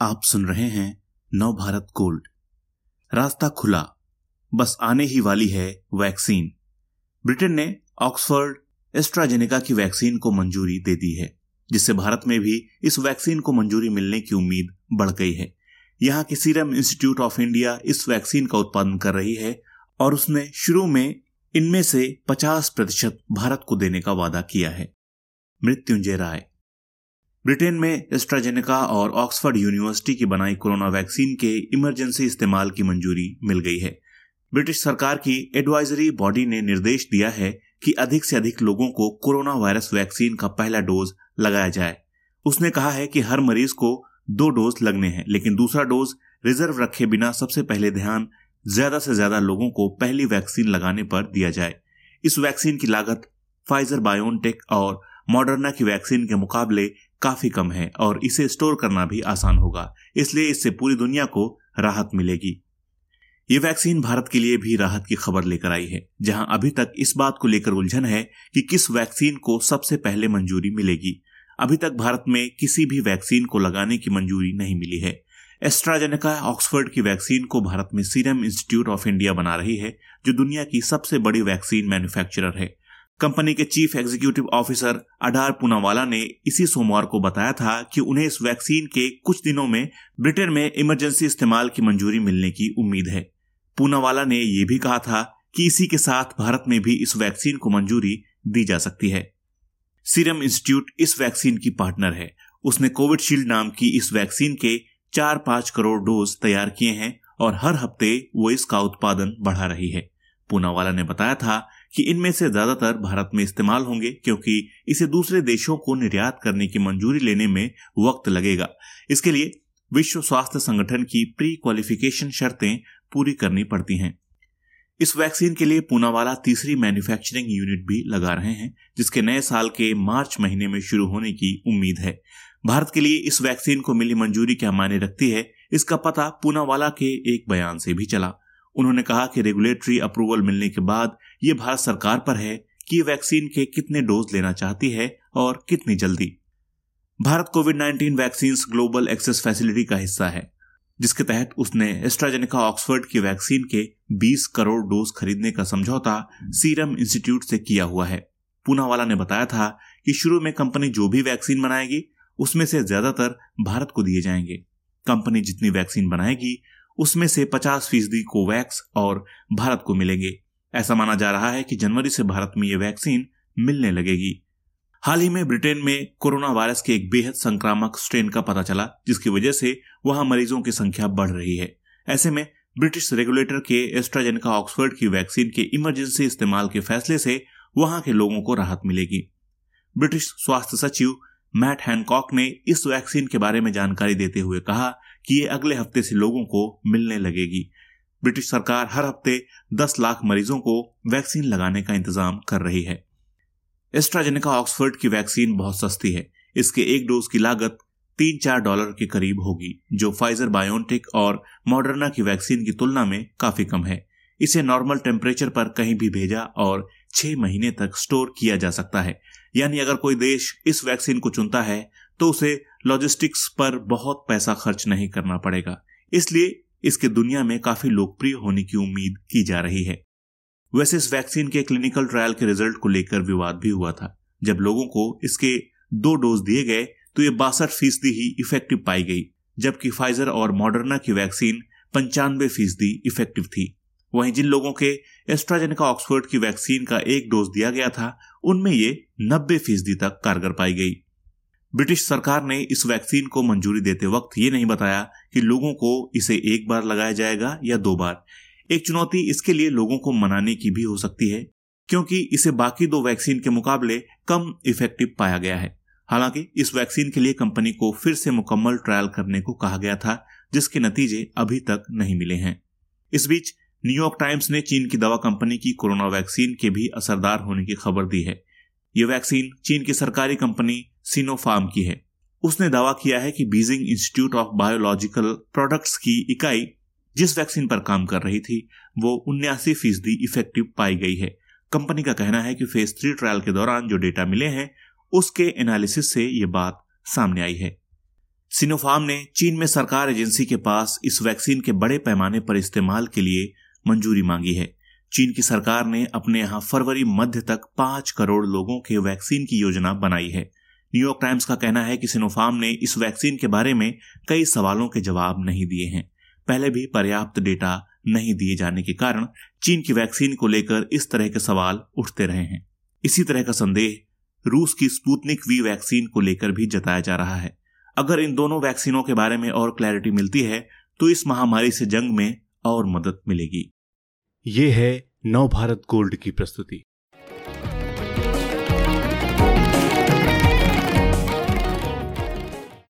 आप सुन रहे हैं नव भारत गोल्ड रास्ता खुला। बस आने ही वाली है वैक्सीन। ब्रिटेन ने ऑक्सफोर्ड एस्ट्राजेनेका की वैक्सीन को मंजूरी दे दी है, जिससे भारत में भी इस वैक्सीन को मंजूरी मिलने की उम्मीद बढ़ गई है। यहाँ की सीरम इंस्टीट्यूट ऑफ़ इंडिया इस वैक्सीन का उत्पादन कर रही है और उसने शुरू में इनमें से 50 प्रतिशत भारत को देने का वादा किया है। मृत्युंजय राय। ब्रिटेन में एस्ट्राजेनेका और ऑक्सफोर्ड यूनिवर्सिटी की बनाई कोरोना वैक्सीन के इमरजेंसी इस्तेमाल की मंजूरी मिल गई है। ब्रिटिश सरकार की एडवाइजरी बॉडी ने निर्देश दिया है कि अधिक से अधिक लोगों को कोरोना वायरस वैक्सीन का पहला डोज लगाया जाए। उसने कहा है कि हर मरीज़ को दो डोज लगने हैं, लेकिन दूसरा डोज रिज़र्व रखे बिना सबसे पहले ध्यान ज़्यादा से ज़्यादा लोगों को पहली वैक्सीन लगाने पर दिया जाए। इस वैक्सीन की लागत फाइजर बायोनटेक और मॉडर्ना की वैक्सीन के मुकाबले काफ़ी कम है और इसे स्टोर करना भी आसान होगा। इसलिए इससे पूरी दुनिया को राहत मिलेगी। ये वैक्सीन भारत के लिए भी राहत की खबर लेकर आई है, जहाँ अभी तक इस बात को लेकर उलझन है कि किस वैक्सीन को सबसे पहले मंजूरी मिलेगी। अभी तक भारत में किसी भी वैक्सीन को लगाने की मंजूरी नहीं मिली है। एस्ट्राजेनेका ऑक्सफोर्ड की वैक्सीन को भारत में सीरम इंस्टीट्यूट ऑफ़ इंडिया बना रही है, जो दुनिया की सबसे बड़ी वैक्सीन मैन्युफैक्चरर है। कंपनी के chief executive officer Adar Poonawalla ने इसी सोमवार को बताया था कि उन्हें इस वैक्सीन के कुछ दिनों में ब्रिटेन में इमरजेंसी इस्तेमाल की मंजूरी मिलने की उम्मीद है। पूनावाला ने यह भी कहा था कि इसी के साथ भारत में भी इस वैक्सीन को मंजूरी दी जा सकती है। सीरम इंस्टीट्यूट इस वैक्सीन की पार्टनर है। उसने कोविडशील्ड नाम की इस वैक्सीन के चार पाँच करोड़ डोज तैयार किए हैं और हर हफ़्ते वो इसका उत्पादन बढ़ा रही है। पूनावाला ने बताया था कि इनमें से ज़्यादातर भारत में इस्तेमाल होंगे, क्योंकि इसे दूसरे देशों को निर्यात करने की मंजूरी लेने में वक्त लगेगा। इसके लिए विश्व स्वास्थ्य संगठन की प्री क्वालिफिकेशन शर्तें पूरी करनी पड़ती हैं। इस वैक्सीन के लिए पूनावाला तीसरी मैन्युफैक्चरिंग यूनिट भी लगा रहे हैं, जिसके नए साल के मार्च महीने में शुरू होने की उम्मीद है। भारत के लिए इस वैक्सीन को मिली मंजूरी क्या मायने रखती है, इसका पता पूनावाला के एक बयान से भी चला। उन्होंने कहा कि रेगुलेटरी अप्रूवल मिलने के बाद ये भारत सरकार पर है कि वैक्सीन के कितने डोज लेना चाहती है और कितनी जल्दी। Bharat Covid 19 vaccine global access facility का हिस्सा है, जिसके तहत उसने एस्ट्राजेनिका ऑक्सफोर्ड की वैक्सीन के 20 करोड़ डोज खरीदने का समझौता सीरम इंस्टीट्यूट से किया हुआ है। पूनावाला ने बताया था कि शुरू में कंपनी जो भी वैक्सीन बनाएगी, उसमें से ज़्यादातर भारत को दिए जाएँगे। कंपनी जितनी वैक्सीन बनाएगी उसमें से 50 फ़ीसदी कोवैक्स और भारत को मिलेंगे। ऐसा माना जा रहा है कि जनवरी से भारत में ये वैक्सीन मिलने लगेगी। हाल ही में ब्रिटेन में कोरोना वायरस के एक बेहद संक्रामक स्ट्रेन का पता चला, जिसकी वजह से वहाँ मरीजों की संख्या बढ़ रही है। ऐसे में ब्रिटिश रेगुलेटर के एस्ट्राजेनिका ऑक्सफोर्ड की वैक्सीन के इमरजेंसी इस्तेमाल के फैसले से वहाँ के लोगों को राहत मिलेगी। ब्रिटिश स्वास्थ्य सचिव मैट हैनकॉक ने इस वैक्सीन के बारे में जानकारी देते हुए कहा कि ये अगले हफ़्ते से लोगों को मिलने लगेगी। ब्रिटिश सरकार हर हफ़्ते 10 लाख मरीजों को वैक्सीन लगाने का इंतज़ाम कर रही है। एस्ट्राजेनिका ऑक्सफोर्ड की वैक्सीन बहुत सस्ती है। इसके एक डोज की लागत तीन चार डॉलर के करीब होगी, जो फाइजर बायोनटेक और मॉडर्ना की वैक्सीन की तुलना में काफ़ी कम है। इसे नॉर्मल टेम्परेचर पर कहीं भी भेजा और छह महीने तक स्टोर किया जा सकता है। यानी अगर कोई देश इस वैक्सीन को चुनता है तो उसे लॉजिस्टिक्स पर बहुत पैसा खर्च नहीं करना पड़ेगा। इसलिए इसके दुनिया में काफ़ी लोकप्रिय होने की उम्मीद की जा रही है। वैसे इस वैक्सीन के क्लिनिकल ट्रायल के रिज़ल्ट को लेकर विवाद भी हुआ था। जब लोगों को इसके दो डोज दिए गए तो ये बासठ फ़ीसदी ही इफ़ेक्टिव पाई गई, जबकि फाइजर और मॉडर्ना की वैक्सीन पंचानवे फ़ीसदी इफ़ेक्टिव थी। वहीं जिन लोगों के एस्ट्राजेनिका ऑक्सफोर्ड की वैक्सीन का एक डोज दिया गया था, उनमें ये नब्बे फ़ीसदी तक कारगर पाई गई। ब्रिटिश सरकार ने इस वैक्सीन को मंजूरी देते वक्त ये नहीं बताया कि लोगों को इसे एक बार लगाया जाएगा या दो बार। एक चुनौती इसके लिए लोगों को मनाने की भी हो सकती है, क्योंकि इसे बाकी दो वैक्सीन के मुकाबले कम इफ़ेक्टिव पाया गया है। हालाँकि इस वैक्सीन के लिए कंपनी को फिर से मुकम्मल ट्रायल करने को कहा गया था, जिसके नतीजे अभी तक नहीं मिले हैं। इस बीच न्यूयॉर्क टाइम्स ने चीन की दवा कंपनी की कोरोना वैक्सीन के भी असरदार होने की खबर दी है। ये वैक्सीन चीन की सरकारी कंपनी सिनोफार्म की है। उसने दावा किया है कि Beijing Institute of biological products की इकाई जिस वैक्सीन पर काम कर रही थी, वो उन्यासी फ़ीसदी इफ़ेक्टिव पाई गई है। कंपनी का कहना है कि फ़ेज़ थ्री ट्रायल के दौरान जो डेटा मिले हैं, उसके एनालिसिस से ये बात सामने आई है। सिनोफार्म ने चीन में सरकार एजेंसी के पास इस वैक्सीन के बड़े पैमाने पर इस्तेमाल के लिए मंजूरी मांगी है। चीन की सरकार ने अपने यहाँ फरवरी मध्य तक पाँच करोड़ लोगों के वैक्सीन की योजना बनाई है। न्यूयॉर्क टाइम्स का कहना है कि सिनोफार्म ने इस वैक्सीन के बारे में कई सवालों के जवाब नहीं दिए हैं। पहले भी पर्याप्त डेटा नहीं दिए जाने के कारण चीन की वैक्सीन को लेकर इस तरह के सवाल उठते रहे हैं। इसी तरह का संदेह रूस की स्पूतनिक वी वैक्सीन को लेकर भी जताया जा रहा है। अगर इन दोनों वैक्सीनों के बारे में और क्लैरिटी मिलती है तो इस महामारी से जंग में और मदद मिलेगी। ये है नव भारत गोल्ड की प्रस्तुति।